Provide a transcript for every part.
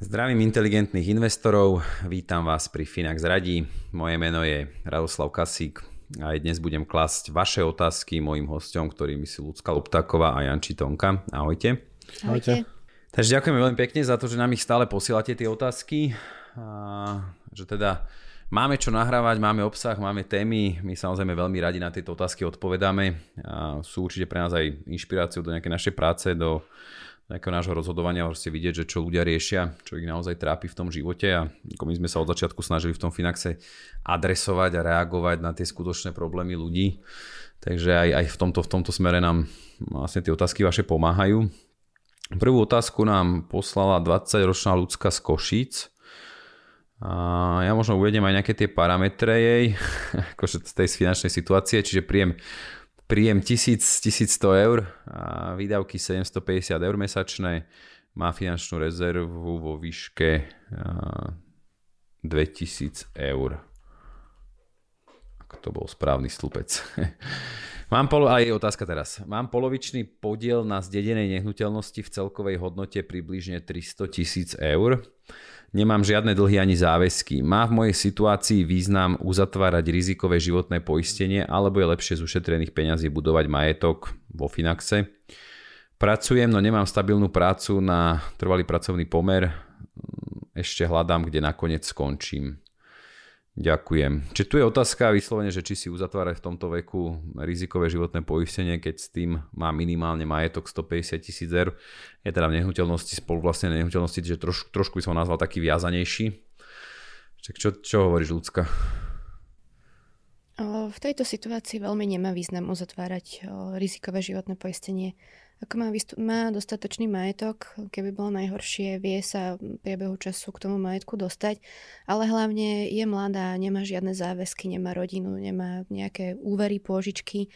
Zdravím inteligentných investorov, vítam vás pri Finax Radí. Moje meno je Radoslav Kasík a aj dnes budem klasť vaše otázky mojim hostom, ktorými sú Lucka Luptáková a Janči Tonka. Ahojte. Ahojte. Takže ďakujeme veľmi pekne za to, že nám ich stále posielate tie otázky. A, že teda Máme čo nahrávať, máme obsah, máme témy, my samozrejme veľmi radi na tieto otázky odpovedáme a sú určite pre nás aj inšpiráciou do nejakej našej práce, do nejakého nášho rozhodovania, proste vidieť, že čo ľudia riešia, čo ich naozaj trápi v tom živote a ako my sme sa od začiatku snažili v tom Finaxe adresovať a reagovať na tie skutočné problémy ľudí. Takže aj, aj v, tomto, v tomto smere nám vlastne tie otázky vaše pomáhajú. Prvú otázku nám poslala 20-ročná ľudská z Košíc. A ja možno uvedem aj nejaké tie parametre jej, akože z tej finančnej situácie, čiže príjem, príjem 1000, 1100 eur a výdavky 750 eur mesačné, má finančnú rezervu vo výške 2000 eur. Ako to bol správny slupec. Mám polo, aj otázka teraz. Mám polovičný podiel na zdedenej nehnuteľnosti v celkovej hodnote približne 300 tisíc eur. Nemám žiadne dlhy ani záväzky. Má v mojej situácii význam uzatvárať rizikové životné poistenie alebo je lepšie z ušetrených peňazí budovať majetok vo Finaxe? Pracujem, no nemám stabilnú prácu na trvalý pracovný pomer. Ešte hľadám, kde nakoniec skončím. Ďakujem. Či tu je otázka vyslovene, že či si uzatvárať v tomto veku rizikové životné poistenie, keď s tým má minimálne majetok 150 tisíc eur. Je teda v nehnuteľnosti, vlastne nehnuteľnosti, že troš, trošku by som nazval taký viazanejší. Čo, čo hovoríš, ľudská? V tejto situácii veľmi nemá význam uzatvárať rizikové životné poistenie. Ako má, vystup- má dostatočný majetok, keby bolo najhoršie, vie sa priebehu času k tomu majetku dostať, ale hlavne je mladá, nemá žiadne záväzky, nemá rodinu, nemá nejaké úvery, pôžičky,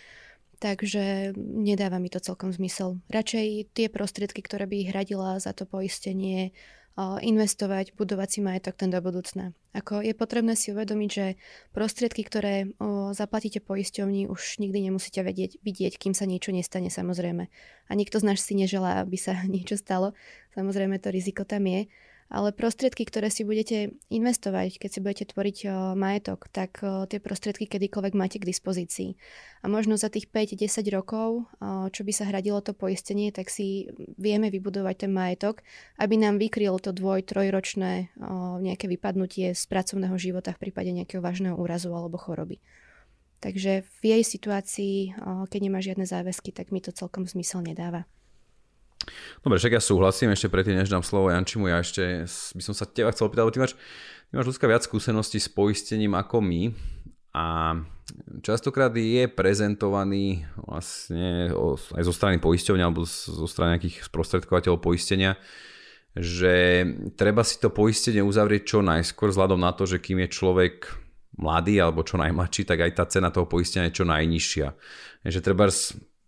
takže nedáva mi to celkom zmysel. Radšej tie prostriedky, ktoré by hradila za to poistenie, investovať, budovať si majetok ten do budúcna. Ako je potrebné si uvedomiť, že prostriedky, ktoré zaplatíte poisťovni, už nikdy nemusíte vedieť, vidieť, kým sa niečo nestane samozrejme. A nikto z nás si neželá, aby sa niečo stalo. Samozrejme to riziko tam je ale prostriedky, ktoré si budete investovať, keď si budete tvoriť o, majetok, tak o, tie prostriedky kedykoľvek máte k dispozícii. A možno za tých 5-10 rokov, o, čo by sa hradilo to poistenie, tak si vieme vybudovať ten majetok, aby nám vykryl to dvoj, trojročné nejaké vypadnutie z pracovného života v prípade nejakého vážneho úrazu alebo choroby. Takže v jej situácii, keď nemá žiadne záväzky, tak mi to celkom zmysel nedáva. Dobre, však ja súhlasím, ešte predtým, než dám slovo Jančimu, ja ešte by som sa teba chcel opýtať, ty máš, ty máš ľudská viac skúseností s poistením ako my a častokrát je prezentovaný vlastne aj zo strany poisťovňa alebo zo strany nejakých sprostredkovateľov poistenia, že treba si to poistenie uzavrieť čo najskôr vzhľadom na to, že kým je človek mladý alebo čo najmladší, tak aj tá cena toho poistenia je čo najnižšia. Že treba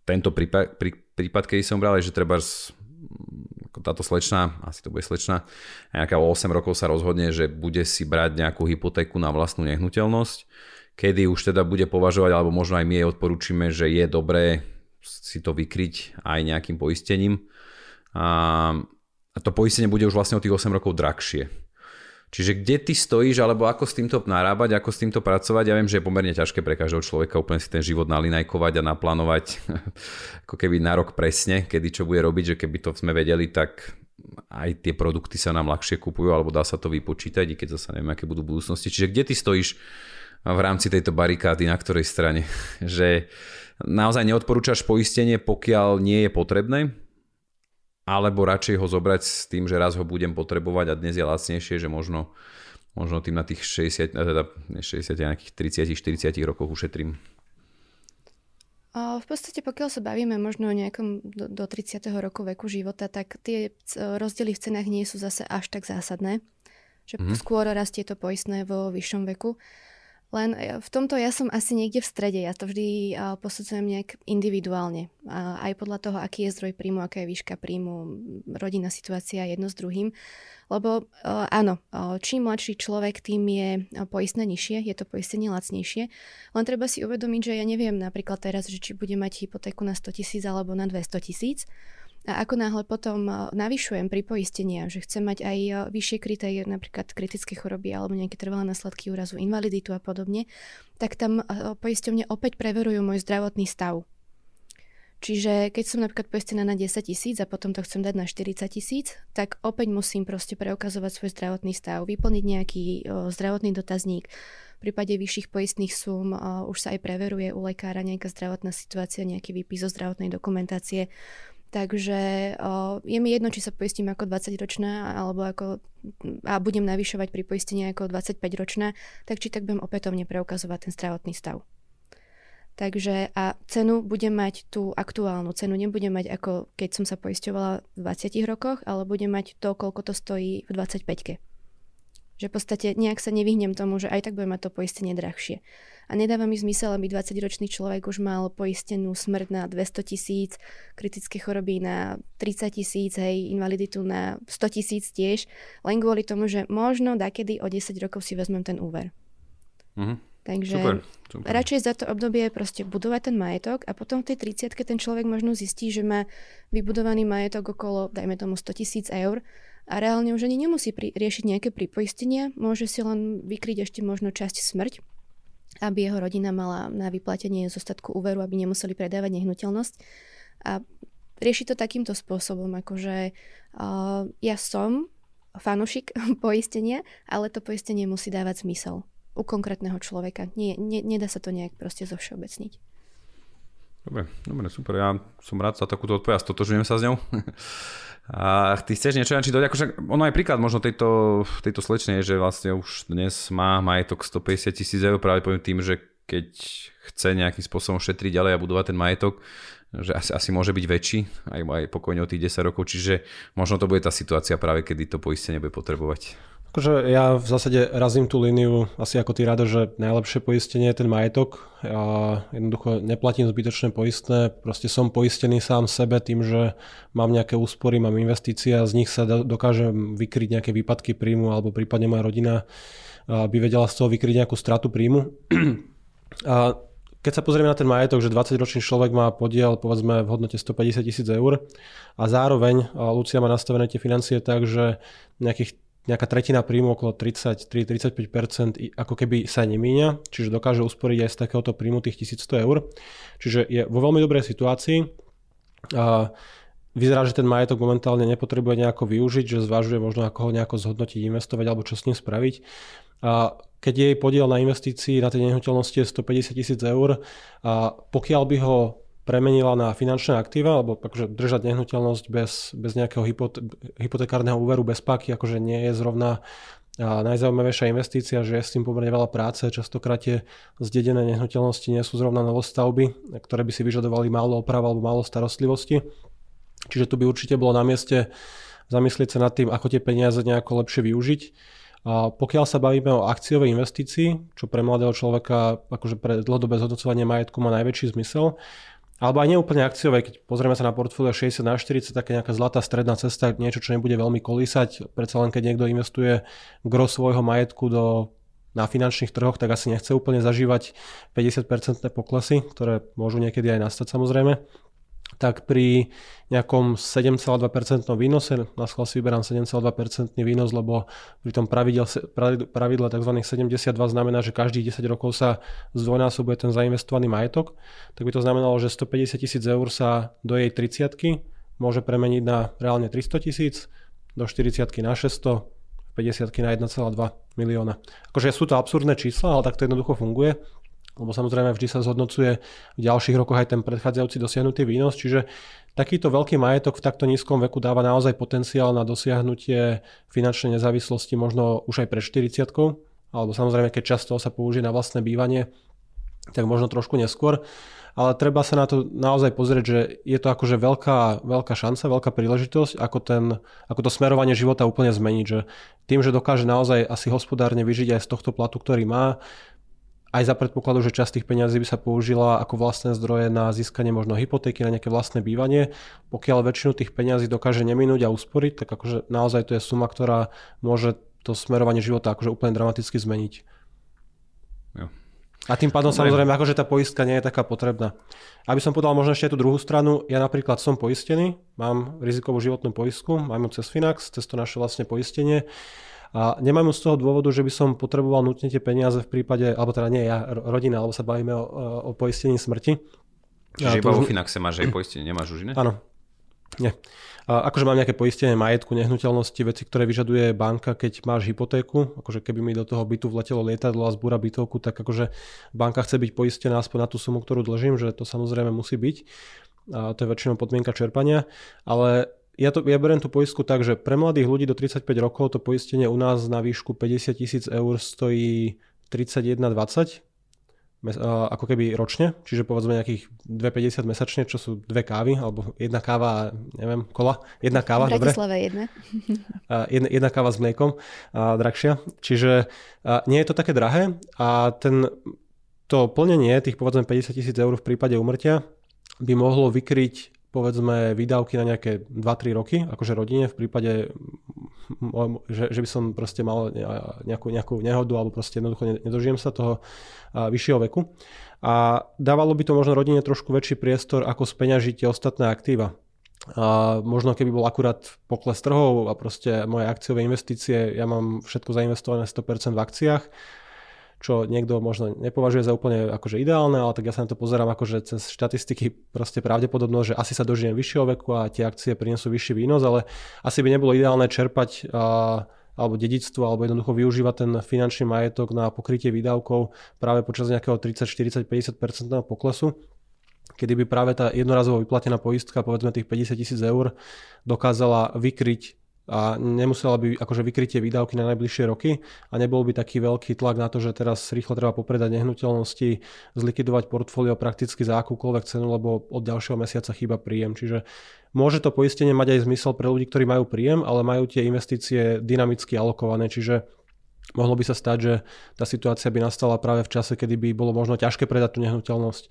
tento prípad, prí, prípad, keď som bral, že treba táto slečna, asi to bude slečna, nejaká o 8 rokov sa rozhodne, že bude si brať nejakú hypotéku na vlastnú nehnuteľnosť, kedy už teda bude považovať, alebo možno aj my jej odporúčime, že je dobré si to vykryť aj nejakým poistením. A to poistenie bude už vlastne o tých 8 rokov drahšie. Čiže kde ty stojíš, alebo ako s týmto narábať, ako s týmto pracovať, ja viem, že je pomerne ťažké pre každého človeka úplne si ten život nalinajkovať a naplánovať ako keby na rok presne, kedy čo bude robiť, že keby to sme vedeli, tak aj tie produkty sa nám ľahšie kupujú, alebo dá sa to vypočítať, i keď zase neviem, aké budú budúcnosti. Čiže kde ty stojíš v rámci tejto barikády, na ktorej strane? že naozaj neodporúčaš poistenie, pokiaľ nie je potrebné, alebo radšej ho zobrať s tým, že raz ho budem potrebovať a dnes je lacnejšie, že možno, možno tým na tých 60, teda 60, nejakých 30, 40 rokoch ušetrím. V podstate pokiaľ sa bavíme možno o nejakom do, do 30. roku veku života, tak tie rozdiely v cenách nie sú zase až tak zásadné. Že mm. skôr rastie to poistné vo vyššom veku. Len e, v tomto ja som asi niekde v strede. Ja to vždy posudzujem nejak individuálne. Aj podľa toho, aký je zdroj príjmu, aká je výška príjmu, rodinná situácia jedno s druhým. Lebo e, áno, e, čím mladší človek, tým je poistné nižšie, je to poistenie lacnejšie. Len treba si uvedomiť, že ja neviem napríklad teraz, že či bude mať hypotéku na 100 tisíc alebo na 200 tisíc a ako náhle potom e, navyšujem pri poistenia, že chcem mať aj e, vyššie kryté, napríklad kritické choroby alebo nejaké trvalé následky úrazu, invaliditu a podobne, tak tam e, poisťovne opäť preverujú môj zdravotný stav. Čiže keď som napríklad poistená na 10 tisíc a potom to chcem dať na 40 tisíc, tak opäť musím proste preukazovať svoj zdravotný stav, vyplniť nejaký zdravotný dotazník. V prípade vyšších poistných súm už sa aj preveruje u lekára nejaká zdravotná situácia, nejaký výpis zo zdravotnej dokumentácie. Takže o, je mi jedno, či sa poistím ako 20-ročná alebo ako, a budem navyšovať pri poistení ako 25-ročná, tak či tak budem opätovne preukazovať ten zdravotný stav. Takže a cenu budem mať tú aktuálnu cenu, nebudem mať ako keď som sa poisťovala v 20 rokoch, ale budem mať to, koľko to stojí v 25 Že v podstate nejak sa nevyhnem tomu, že aj tak budem mať to poistenie drahšie. A nedáva mi zmysel, aby 20-ročný človek už mal poistenú smrť na 200 tisíc, kritické choroby na 30 tisíc, hej, invaliditu na 100 tisíc tiež, len kvôli tomu, že možno dakedy o 10 rokov si vezmem ten úver. Mm-hmm. Takže super, super. radšej za to obdobie proste budovať ten majetok a potom v tej 30 ten človek možno zistí, že má vybudovaný majetok okolo, dajme tomu 100 tisíc eur a reálne už ani nemusí pri, riešiť nejaké pripoistenia, môže si len vykryť ešte možno časť smrť aby jeho rodina mala na vyplatenie zostatku úveru, aby nemuseli predávať nehnuteľnosť. A rieši to takýmto spôsobom, akože uh, ja som fanušik poistenia, ale to poistenie musí dávať zmysel u konkrétneho človeka. Nie, nie, nedá sa to nejak proste zovšeobecniť. Dobre, dobre, super. Ja som rád za takúto odpoveď a stotožujem sa s ňou. A ty chceš niečo či dodať? Akože ono aj príklad možno tejto, tejto slečnej, že vlastne už dnes má majetok 150 tisíc eur práve poviem tým, že keď chce nejakým spôsobom šetriť ďalej a budovať ten majetok, že asi, asi môže byť väčší, aj, aj pokojne o tých 10 rokov, čiže možno to bude tá situácia práve, kedy to poistenie bude potrebovať. Akože ja v zásade razím tú líniu asi ako ty rado, že najlepšie poistenie je ten majetok. Ja jednoducho neplatím zbytočné poistné, proste som poistený sám sebe tým, že mám nejaké úspory, mám investície a z nich sa dokážem vykryť nejaké výpadky príjmu alebo prípadne moja rodina by vedela z toho vykryť nejakú stratu príjmu. A keď sa pozrieme na ten majetok, že 20-ročný človek má podiel povedzme v hodnote 150 tisíc eur a zároveň Lucia má nastavené tie financie tak, že nejakých nejaká tretina príjmu okolo 33-35% ako keby sa nemíňa, čiže dokáže usporiť aj z takéhoto príjmu tých 1100 eur. Čiže je vo veľmi dobrej situácii. Vyzerá, že ten majetok momentálne nepotrebuje nejako využiť, že zvažuje možno ako ho nejako zhodnotiť, investovať alebo čo s ním spraviť. A keď jej podiel na investícii na tej nehnuteľnosti je 150 tisíc eur, a pokiaľ by ho premenila na finančné aktíva, alebo akože držať nehnuteľnosť bez, bez nejakého hypote, hypotekárneho úveru bez páky, akože nie je zrovna najzaujímavejšia investícia, že je s tým pomerne veľa práce. Častokrát tie zdedené nehnuteľnosti nie sú zrovna novostavby, ktoré by si vyžadovali málo oprav alebo málo starostlivosti. Čiže tu by určite bolo na mieste zamyslieť sa nad tým, ako tie peniaze nejako lepšie využiť. A pokiaľ sa bavíme o akciovej investícii, čo pre mladého človeka akože pre dlhodobé zhodnocovanie majetku má najväčší zmysel, alebo aj neúplne akciové, keď pozrieme sa na portfólio 60 na 40, také nejaká zlatá stredná cesta, niečo, čo nebude veľmi kolísať. Predsa len keď niekto investuje gro svojho majetku do, na finančných trhoch, tak asi nechce úplne zažívať 50% poklesy, ktoré môžu niekedy aj nastať samozrejme tak pri nejakom 7,2% výnose, na schvál si vyberám 7,2% výnos, lebo pri tom pravidle, pravidle tzv. 72 znamená, že každých 10 rokov sa zdvojnásobuje ten zainvestovaný majetok, tak by to znamenalo, že 150 tisíc eur sa do jej 30 môže premeniť na reálne 300 tisíc, do 40 na 600, 50 na 1,2 milióna. Akože sú to absurdné čísla, ale tak to jednoducho funguje lebo samozrejme vždy sa zhodnocuje v ďalších rokoch aj ten predchádzajúci dosiahnutý výnos, čiže takýto veľký majetok v takto nízkom veku dáva naozaj potenciál na dosiahnutie finančnej nezávislosti možno už aj pre 40 alebo samozrejme keď často sa použije na vlastné bývanie, tak možno trošku neskôr. Ale treba sa na to naozaj pozrieť, že je to akože veľká, veľká šanca, veľká príležitosť, ako, ten, ako to smerovanie života úplne zmeniť, že tým, že dokáže naozaj asi hospodárne vyžiť aj z tohto platu, ktorý má, aj za predpokladu, že časť tých peňazí by sa použila ako vlastné zdroje na získanie možno hypotéky, na nejaké vlastné bývanie. Pokiaľ väčšinu tých peňazí dokáže neminúť a usporiť, tak akože naozaj to je suma, ktorá môže to smerovanie života akože úplne dramaticky zmeniť. Jo. A tým pádom Dobre. samozrejme, akože tá poistka nie je taká potrebná. Aby som podal možno ešte tú druhú stranu, ja napríklad som poistený, mám rizikovú životnú poistku, mám ju cez Finax, cez to naše vlastne poistenie. A nemám ju z toho dôvodu, že by som potreboval nutne tie peniaze v prípade, alebo teda nie ja, rodina, alebo sa bavíme o, o poistení smrti. Čiže iba vo Finaxe máš aj poistenie, nemáš už iné? Áno. Nie. A akože mám nejaké poistenie majetku, nehnuteľnosti, veci, ktoré vyžaduje banka, keď máš hypotéku, akože keby mi do toho bytu vletelo lietadlo a zbúra bytovku, tak akože banka chce byť poistená aspoň na tú sumu, ktorú dlžím, že to samozrejme musí byť. A to je väčšinou podmienka čerpania, ale ja, to, ja beriem tú poistku tak, že pre mladých ľudí do 35 rokov to poistenie u nás na výšku 50 tisíc eur stojí 31,20 ako keby ročne, čiže povedzme nejakých 2,50 mesačne, čo sú dve kávy, alebo jedna káva a neviem, kola. Jedna káva, dobre? jedna. jedna. Jedna káva s mliekom, a drahšia. Čiže a nie je to také drahé a ten, to plnenie tých povedzme 50 tisíc eur v prípade umrtia by mohlo vykryť povedzme výdavky na nejaké 2-3 roky, akože rodine v prípade, že, že by som proste mal nejakú, nejakú nehodu alebo proste jednoducho nedožijem sa toho vyššieho veku. A dávalo by to možno rodine trošku väčší priestor, ako speňažiť tie ostatné aktíva. A možno keby bol akurát pokles trhov a proste moje akciové investície, ja mám všetko zainvestované 100% v akciách, čo niekto možno nepovažuje za úplne akože ideálne, ale tak ja sa na to pozerám akože cez štatistiky proste pravdepodobnosť, že asi sa dožijem vyššieho veku a tie akcie prinesú vyšší výnos, ale asi by nebolo ideálne čerpať a, alebo dedictvo, alebo jednoducho využívať ten finančný majetok na pokrytie výdavkov práve počas nejakého 30, 40, 50% poklesu. Kedy by práve tá jednorazovo vyplatená poistka, povedzme tých 50 tisíc eur, dokázala vykryť a nemusela by akože vykrytie výdavky na najbližšie roky a nebol by taký veľký tlak na to, že teraz rýchlo treba popredať nehnuteľnosti, zlikvidovať portfólio prakticky za akúkoľvek cenu, lebo od ďalšieho mesiaca chýba príjem. Čiže môže to poistenie mať aj zmysel pre ľudí, ktorí majú príjem, ale majú tie investície dynamicky alokované, čiže mohlo by sa stať, že tá situácia by nastala práve v čase, kedy by bolo možno ťažké predať tú nehnuteľnosť.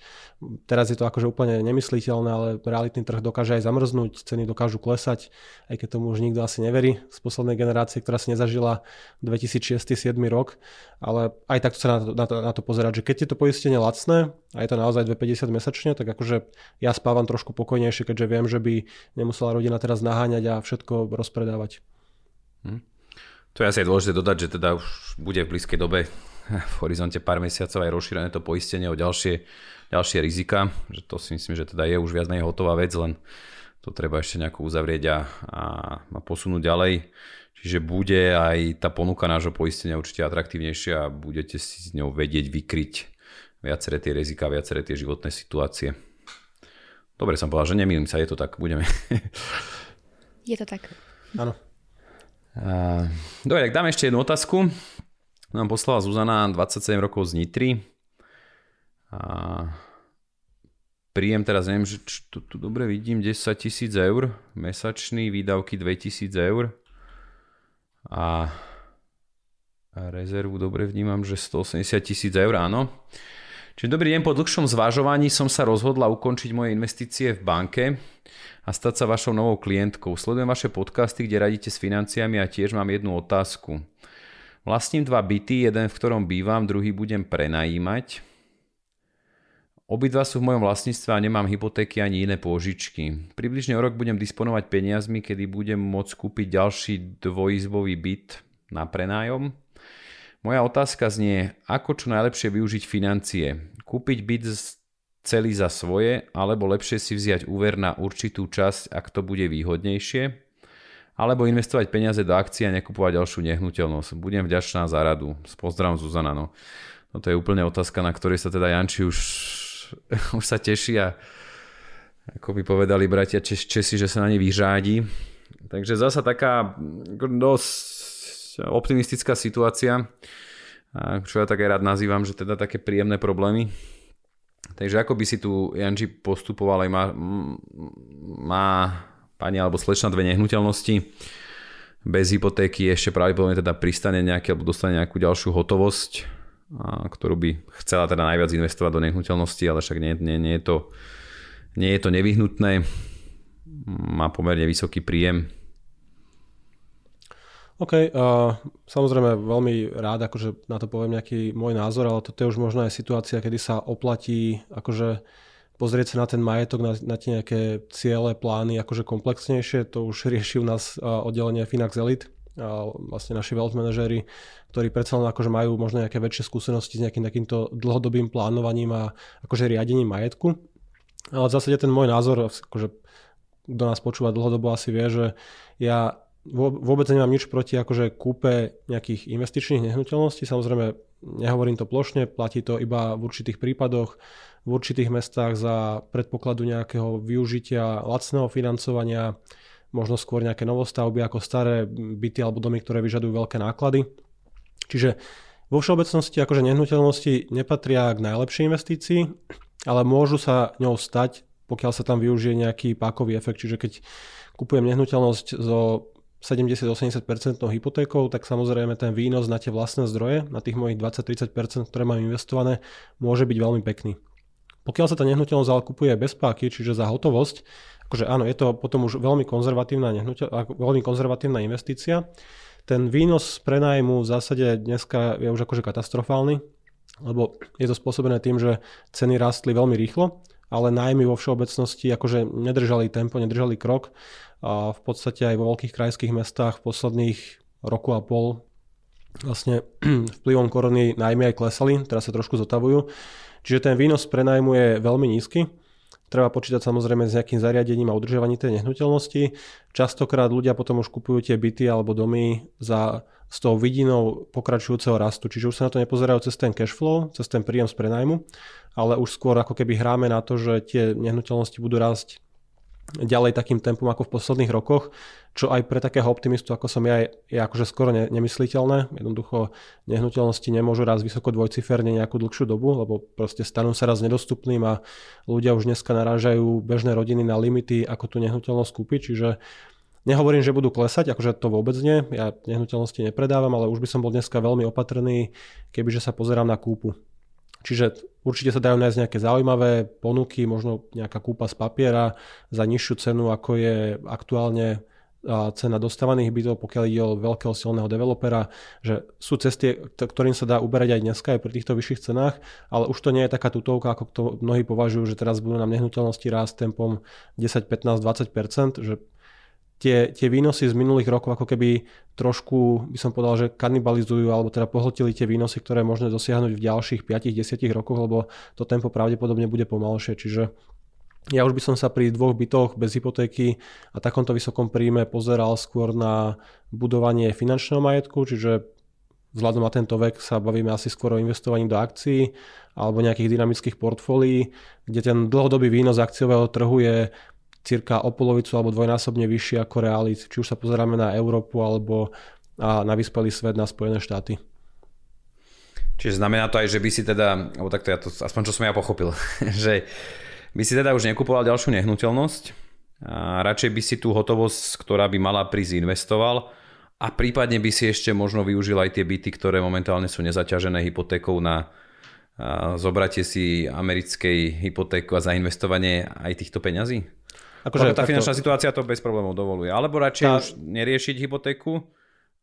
Teraz je to akože úplne nemysliteľné, ale realitný trh dokáže aj zamrznúť, ceny dokážu klesať, aj keď tomu už nikto asi neverí z poslednej generácie, ktorá si nezažila 2006-2007 rok, ale aj takto sa na to, na, to, na to pozerať, že keď je to poistenie lacné a je to naozaj 250 mesačne, tak akože ja spávam trošku pokojnejšie, keďže viem, že by nemusela rodina teraz naháňať a všetko rozpredávať. Hm. To je asi aj dôležité dodať, že teda už bude v blízkej dobe v horizonte pár mesiacov aj rozšírené to poistenie o ďalšie, ďalšie rizika, že to si myslím, že teda je už viac menej hotová vec, len to treba ešte nejako uzavrieť a, a, a posunúť ďalej. Čiže bude aj tá ponuka nášho poistenia určite atraktívnejšia a budete si s ňou vedieť vykryť viaceré tie rizika, viaceré tie životné situácie. Dobre som povedal, že nemýlim sa, je to tak, budeme. Je to tak. Áno. Dobre, tak dáme ešte jednu otázku. Nám poslala Zuzana 27 rokov z Nitry. A príjem teraz, neviem, že tu, tu dobre vidím, 10 tisíc eur, mesačný, výdavky 2000 eur. A, a rezervu dobre vnímam, že 180 tisíc eur, áno. Čiže dobrý deň, po dlhšom zvažovaní som sa rozhodla ukončiť moje investície v banke a stať sa vašou novou klientkou. Sledujem vaše podcasty, kde radíte s financiami a tiež mám jednu otázku. Vlastním dva byty, jeden v ktorom bývam, druhý budem prenajímať. Obidva sú v mojom vlastníctve a nemám hypotéky ani iné pôžičky. Približne o rok budem disponovať peniazmi, kedy budem môcť kúpiť ďalší dvojizbový byt na prenájom. Moja otázka znie, ako čo najlepšie využiť financie. Kúpiť byt celý za svoje, alebo lepšie si vziať úver na určitú časť, ak to bude výhodnejšie, alebo investovať peniaze do akcií a nekupovať ďalšiu nehnuteľnosť. Budem vďačná za radu. S pozdravom Zuzana. No. no to je úplne otázka, na ktorej sa teda Janči už, už sa teší a ako by povedali bratia Čes, Česi, že sa na ne vyřádí. Takže zasa taká dosť optimistická situácia, čo ja tak aj rád nazývam, že teda také príjemné problémy. Takže ako by si tu Janči postupoval, aj má, má pani alebo slečna dve nehnuteľnosti, bez hypotéky ešte pravdepodobne teda pristane nejaký alebo dostane nejakú ďalšiu hotovosť, ktorú by chcela teda najviac investovať do nehnuteľnosti, ale však nie, nie, nie, je, to, nie je to nevyhnutné. Má pomerne vysoký príjem, OK, uh, samozrejme veľmi rád akože na to poviem nejaký môj názor, ale toto je už možno aj situácia, kedy sa oplatí akože pozrieť sa na ten majetok, na, na tie nejaké ciele, plány akože komplexnejšie. To už rieši u nás uh, oddelenie Finax Elite, a vlastne naši wealth manažery, ktorí predsa len akože majú možno nejaké väčšie skúsenosti s nejakým takýmto dlhodobým plánovaním a akože riadením majetku. Ale v zásade ten môj názor, akože kto nás počúva dlhodobo asi vie, že ja vôbec nemám nič proti akože kúpe nejakých investičných nehnuteľností. Samozrejme, nehovorím to plošne, platí to iba v určitých prípadoch, v určitých mestách za predpokladu nejakého využitia lacného financovania, možno skôr nejaké novostavby ako staré byty alebo domy, ktoré vyžadujú veľké náklady. Čiže vo všeobecnosti akože nehnuteľnosti nepatria k najlepšej investícii, ale môžu sa ňou stať, pokiaľ sa tam využije nejaký pákový efekt. Čiže keď kupujem nehnuteľnosť so 70-80% hypotékou, tak samozrejme ten výnos na tie vlastné zdroje, na tých mojich 20-30%, ktoré mám investované, môže byť veľmi pekný. Pokiaľ sa tá nehnuteľnosť ale kupuje bez páky, čiže za hotovosť, akože áno, je to potom už veľmi konzervatívna, veľmi konzervatívna investícia. Ten výnos z prenájmu v zásade dneska je už akože katastrofálny, lebo je to spôsobené tým, že ceny rastli veľmi rýchlo, ale najmy vo všeobecnosti akože nedržali tempo, nedržali krok a v podstate aj vo veľkých krajských mestách v posledných roku a pol vlastne vplyvom korony najmä aj klesali, teraz sa trošku zotavujú. Čiže ten výnos pre najmu je veľmi nízky. Treba počítať samozrejme s nejakým zariadením a udržiavaním tej nehnuteľnosti. Častokrát ľudia potom už kupujú tie byty alebo domy za s tou vidinou pokračujúceho rastu. Čiže už sa na to nepozerajú cez ten cash flow, cez ten príjem z prenajmu, ale už skôr ako keby hráme na to, že tie nehnuteľnosti budú rásť ďalej takým tempom ako v posledných rokoch, čo aj pre takého optimistu ako som ja je, akože skoro ne, nemysliteľné. Jednoducho nehnuteľnosti nemôžu raz vysoko dvojciferne nejakú dlhšiu dobu, lebo proste stanú sa raz nedostupným a ľudia už dneska narážajú bežné rodiny na limity, ako tú nehnuteľnosť kúpiť, čiže Nehovorím, že budú klesať, akože to vôbec nie, ja nehnuteľnosti nepredávam, ale už by som bol dneska veľmi opatrný, kebyže sa pozerám na kúpu. Čiže určite sa dajú nájsť nejaké zaujímavé ponuky, možno nejaká kúpa z papiera za nižšiu cenu, ako je aktuálne cena dostávaných bytov, pokiaľ ide o veľkého silného developera, že sú cesty, ktorým sa dá uberať aj dneska aj pri týchto vyšších cenách, ale už to nie je taká tutovka, ako to mnohí považujú, že teraz budú nám nehnuteľnosti rásť tempom 10, 15, 20%, že tie, tie výnosy z minulých rokov ako keby trošku, by som povedal, že kanibalizujú alebo teda pohltili tie výnosy, ktoré je možné dosiahnuť v ďalších 5-10 rokoch, lebo to tempo pravdepodobne bude pomalšie. Čiže ja už by som sa pri dvoch bytoch bez hypotéky a takomto vysokom príjme pozeral skôr na budovanie finančného majetku, čiže vzhľadom na tento vek sa bavíme asi skôr o investovaní do akcií alebo nejakých dynamických portfólií, kde ten dlhodobý výnos akciového trhu je cirka o polovicu alebo dvojnásobne vyššie ako realit, či už sa pozeráme na Európu alebo na vyspelý svet, na Spojené štáty. Čiže znamená to aj, že by si teda, alebo takto ja to, aspoň čo som ja pochopil, že by si teda už nekupoval ďalšiu nehnuteľnosť, a radšej by si tú hotovosť, ktorá by mala prísť, investoval a prípadne by si ešte možno využil aj tie byty, ktoré momentálne sú nezaťažené hypotékou na zobratie si americkej hypotéku a zainvestovanie aj týchto peňazí? Akože tá finančná situácia to bez problémov dovoluje. Alebo radšej tá... už neriešiť hypotéku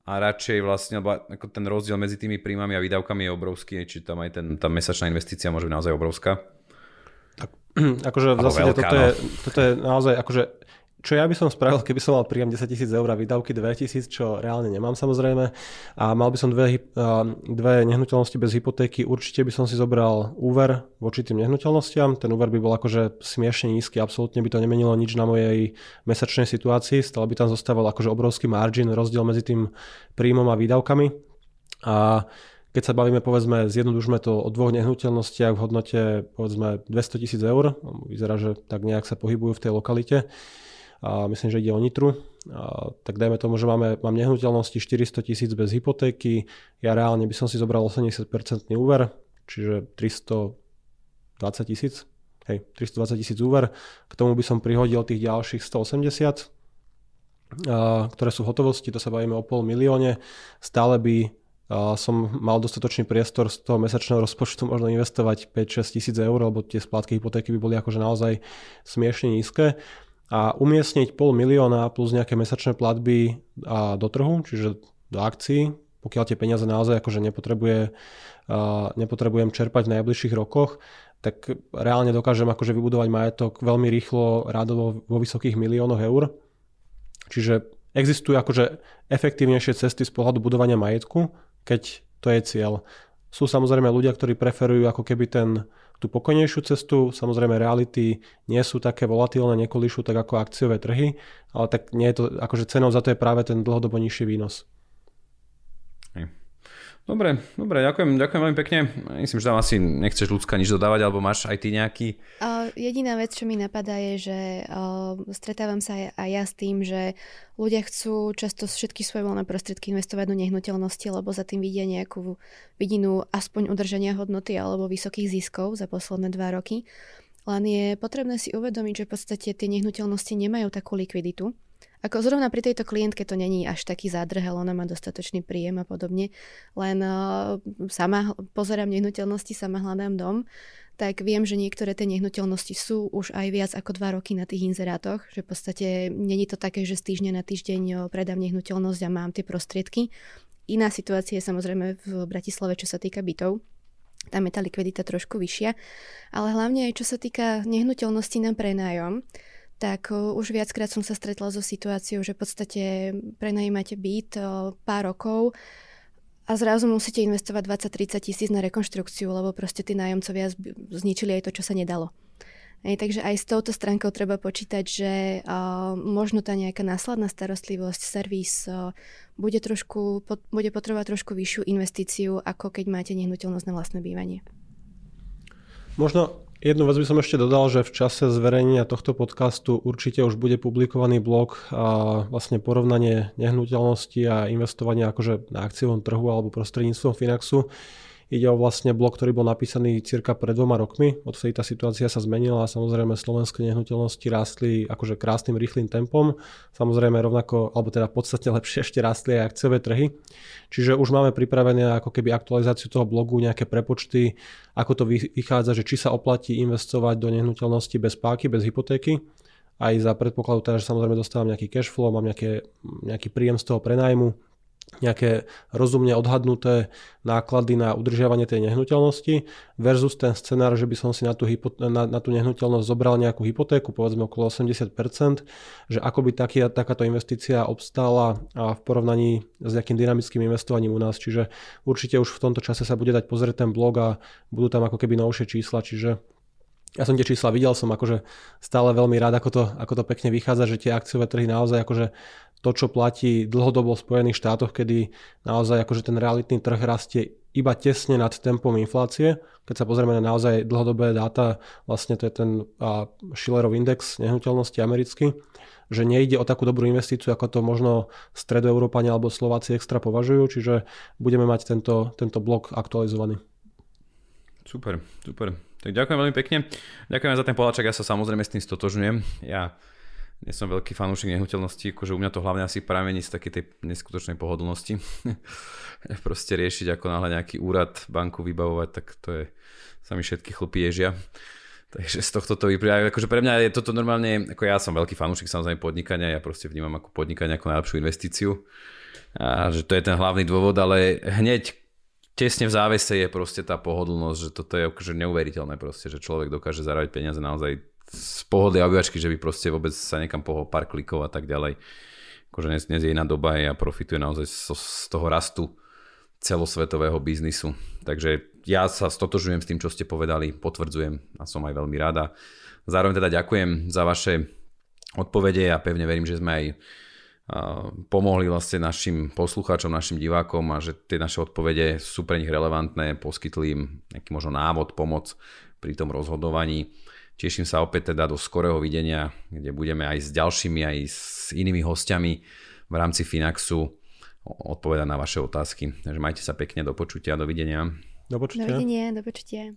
a radšej vlastne, lebo ako ten rozdiel medzi tými príjmami a výdavkami je obrovský, či tam aj ten, tá mesačná investícia môže byť naozaj obrovská. Tak, akože v zásade veľká, toto, no. je, toto je naozaj, akože čo ja by som spravil, keby som mal príjem 10 tisíc eur a výdavky 2 tisíc, čo reálne nemám samozrejme, a mal by som dve, dve nehnuteľnosti bez hypotéky, určite by som si zobral úver voči tým nehnuteľnostiam. Ten úver by bol akože smiešne nízky, absolútne by to nemenilo nič na mojej mesačnej situácii, stále by tam zostával akože obrovský margin, rozdiel medzi tým príjmom a výdavkami. A keď sa bavíme, povedzme, zjednodušme to o dvoch nehnuteľnostiach v hodnote, povedzme, 200 tisíc eur, vyzerá, že tak nejak sa pohybujú v tej lokalite, a myslím, že ide o Nitru, a, tak dajme tomu, že máme, mám nehnuteľnosti 400 tisíc bez hypotéky, ja reálne by som si zobral 80% úver, čiže 320 tisíc, hej, 320 tisíc úver, k tomu by som prihodil tých ďalších 180, ktoré sú v hotovosti, to sa bavíme o pol milióne, stále by som mal dostatočný priestor z toho mesačného rozpočtu možno investovať 5-6 tisíc eur, lebo tie splátky hypotéky by boli akože naozaj smiešne nízke. A umiestniť pol milióna plus nejaké mesačné platby do trhu, čiže do akcií, pokiaľ tie peniaze naozaj akože nepotrebuje, nepotrebujem čerpať v najbližších rokoch, tak reálne dokážem akože vybudovať majetok veľmi rýchlo, rádovo vo vysokých miliónoch eur. Čiže existujú akože efektívnejšie cesty z pohľadu budovania majetku, keď to je cieľ. Sú samozrejme ľudia, ktorí preferujú ako keby ten, tú pokojnejšiu cestu, samozrejme reality nie sú také volatilné, nekolíšu tak ako akciové trhy, ale tak nie je to, akože cenou za to je práve ten dlhodobo nižší výnos. Dobre, dobre, ďakujem, ďakujem veľmi pekne. Myslím, že tam asi nechceš ľudská nič dodávať, alebo máš aj ty nejaký... Uh, jediná vec, čo mi napadá je, že uh, stretávam sa aj, aj ja s tým, že ľudia chcú často všetky svoje voľné prostriedky investovať do nehnuteľnosti, lebo za tým vidia nejakú vidinu aspoň udržania hodnoty alebo vysokých ziskov za posledné dva roky. Len je potrebné si uvedomiť, že v podstate tie nehnuteľnosti nemajú takú likviditu, ako zrovna pri tejto klientke to není až taký zádrhel, ona má dostatočný príjem a podobne, len uh, sama pozerám nehnuteľnosti, sama hľadám dom, tak viem, že niektoré tie nehnuteľnosti sú už aj viac ako dva roky na tých inzerátoch, že v podstate není to také, že z týždňa na týždeň predám nehnuteľnosť a mám tie prostriedky. Iná situácia je samozrejme v Bratislave, čo sa týka bytov. Tam je tá likvidita trošku vyššia. Ale hlavne aj čo sa týka nehnuteľnosti na prenájom, tak už viackrát som sa stretla so situáciou, že v podstate prenajímate byt pár rokov a zrazu musíte investovať 20-30 tisíc na rekonštrukciu, lebo proste tí nájomcovia zničili aj to, čo sa nedalo. Ej, takže aj s touto stránkou treba počítať, že uh, možno tá nejaká následná starostlivosť, servis uh, bude, trošku, pot, bude potrebovať trošku vyššiu investíciu, ako keď máte nehnuteľnosť na vlastné bývanie. Možno Jednu vec by som ešte dodal, že v čase zverejnenia tohto podcastu určite už bude publikovaný blog a vlastne porovnanie nehnuteľnosti a investovania akože na akciovom trhu alebo prostredníctvom Finaxu. Ide o vlastne blok, ktorý bol napísaný cirka pred dvoma rokmi. Odvtedy tá situácia sa zmenila a samozrejme slovenské nehnuteľnosti rástli akože krásnym rýchlým tempom. Samozrejme rovnako, alebo teda podstatne lepšie ešte rástli aj akciové trhy. Čiže už máme pripravené ako keby aktualizáciu toho blogu, nejaké prepočty, ako to vychádza, že či sa oplatí investovať do nehnuteľnosti bez páky, bez hypotéky aj za predpokladu teda, že samozrejme dostávam nejaký cash flow, mám nejaké, nejaký príjem z toho prenajmu, nejaké rozumne odhadnuté náklady na udržiavanie tej nehnuteľnosti versus ten scenár, že by som si na tú, hypo, na, na tú nehnuteľnosť zobral nejakú hypotéku, povedzme okolo 80%, že ako by taký, takáto investícia obstála v porovnaní s nejakým dynamickým investovaním u nás. Čiže určite už v tomto čase sa bude dať pozrieť ten blog a budú tam ako keby novšie čísla, čiže ja som tie čísla videl, som akože stále veľmi rád, ako to, ako to pekne vychádza, že tie akciové trhy naozaj akože to, čo platí dlhodobo v Spojených štátoch, kedy naozaj akože ten realitný trh rastie iba tesne nad tempom inflácie. Keď sa pozrieme na naozaj dlhodobé dáta, vlastne to je ten Schillerov index nehnuteľnosti americký, že nejde o takú dobrú investíciu, ako to možno stredoeurópania alebo Slováci extra považujú, čiže budeme mať tento, tento blok aktualizovaný. Super, super. Tak ďakujem veľmi pekne. Ďakujem za ten poláčak, ja sa samozrejme s tým stotožňujem. Ja nie som veľký fanúšik nehnuteľnosti, akože u mňa to hlavne asi pramení z takej tej neskutočnej pohodlnosti. Proste riešiť ako náhle nejaký úrad, banku vybavovať, tak to je, sa mi všetky chlpy ježia. Takže z tohto to vyplýva. Akože pre mňa je toto normálne, ako ja som veľký fanúšik samozrejme podnikania, ja proste vnímam ako podnikanie ako najlepšiu investíciu. A že to je ten hlavný dôvod, ale hneď tesne v závese je proste tá pohodlnosť, že toto je akože neuveriteľné proste, že človek dokáže zarábať peniaze naozaj z pohody obývačky, že by proste vôbec sa niekam pohol pár klikov a tak ďalej. Akože dnes, dnes je iná doba a profituje naozaj z, z toho rastu celosvetového biznisu. Takže ja sa stotožujem s tým, čo ste povedali, potvrdzujem a som aj veľmi rada. Zároveň teda ďakujem za vaše odpovede a pevne verím, že sme aj pomohli vlastne našim poslucháčom, našim divákom a že tie naše odpovede sú pre nich relevantné, poskytli im nejaký možno návod, pomoc pri tom rozhodovaní. Teším sa opäť teda do skorého videnia, kde budeme aj s ďalšími, aj s inými hostiami v rámci Finaxu odpovedať na vaše otázky. Takže majte sa pekne, do počutia, dovidenia. Do počutia. Dovidenia, do počutia.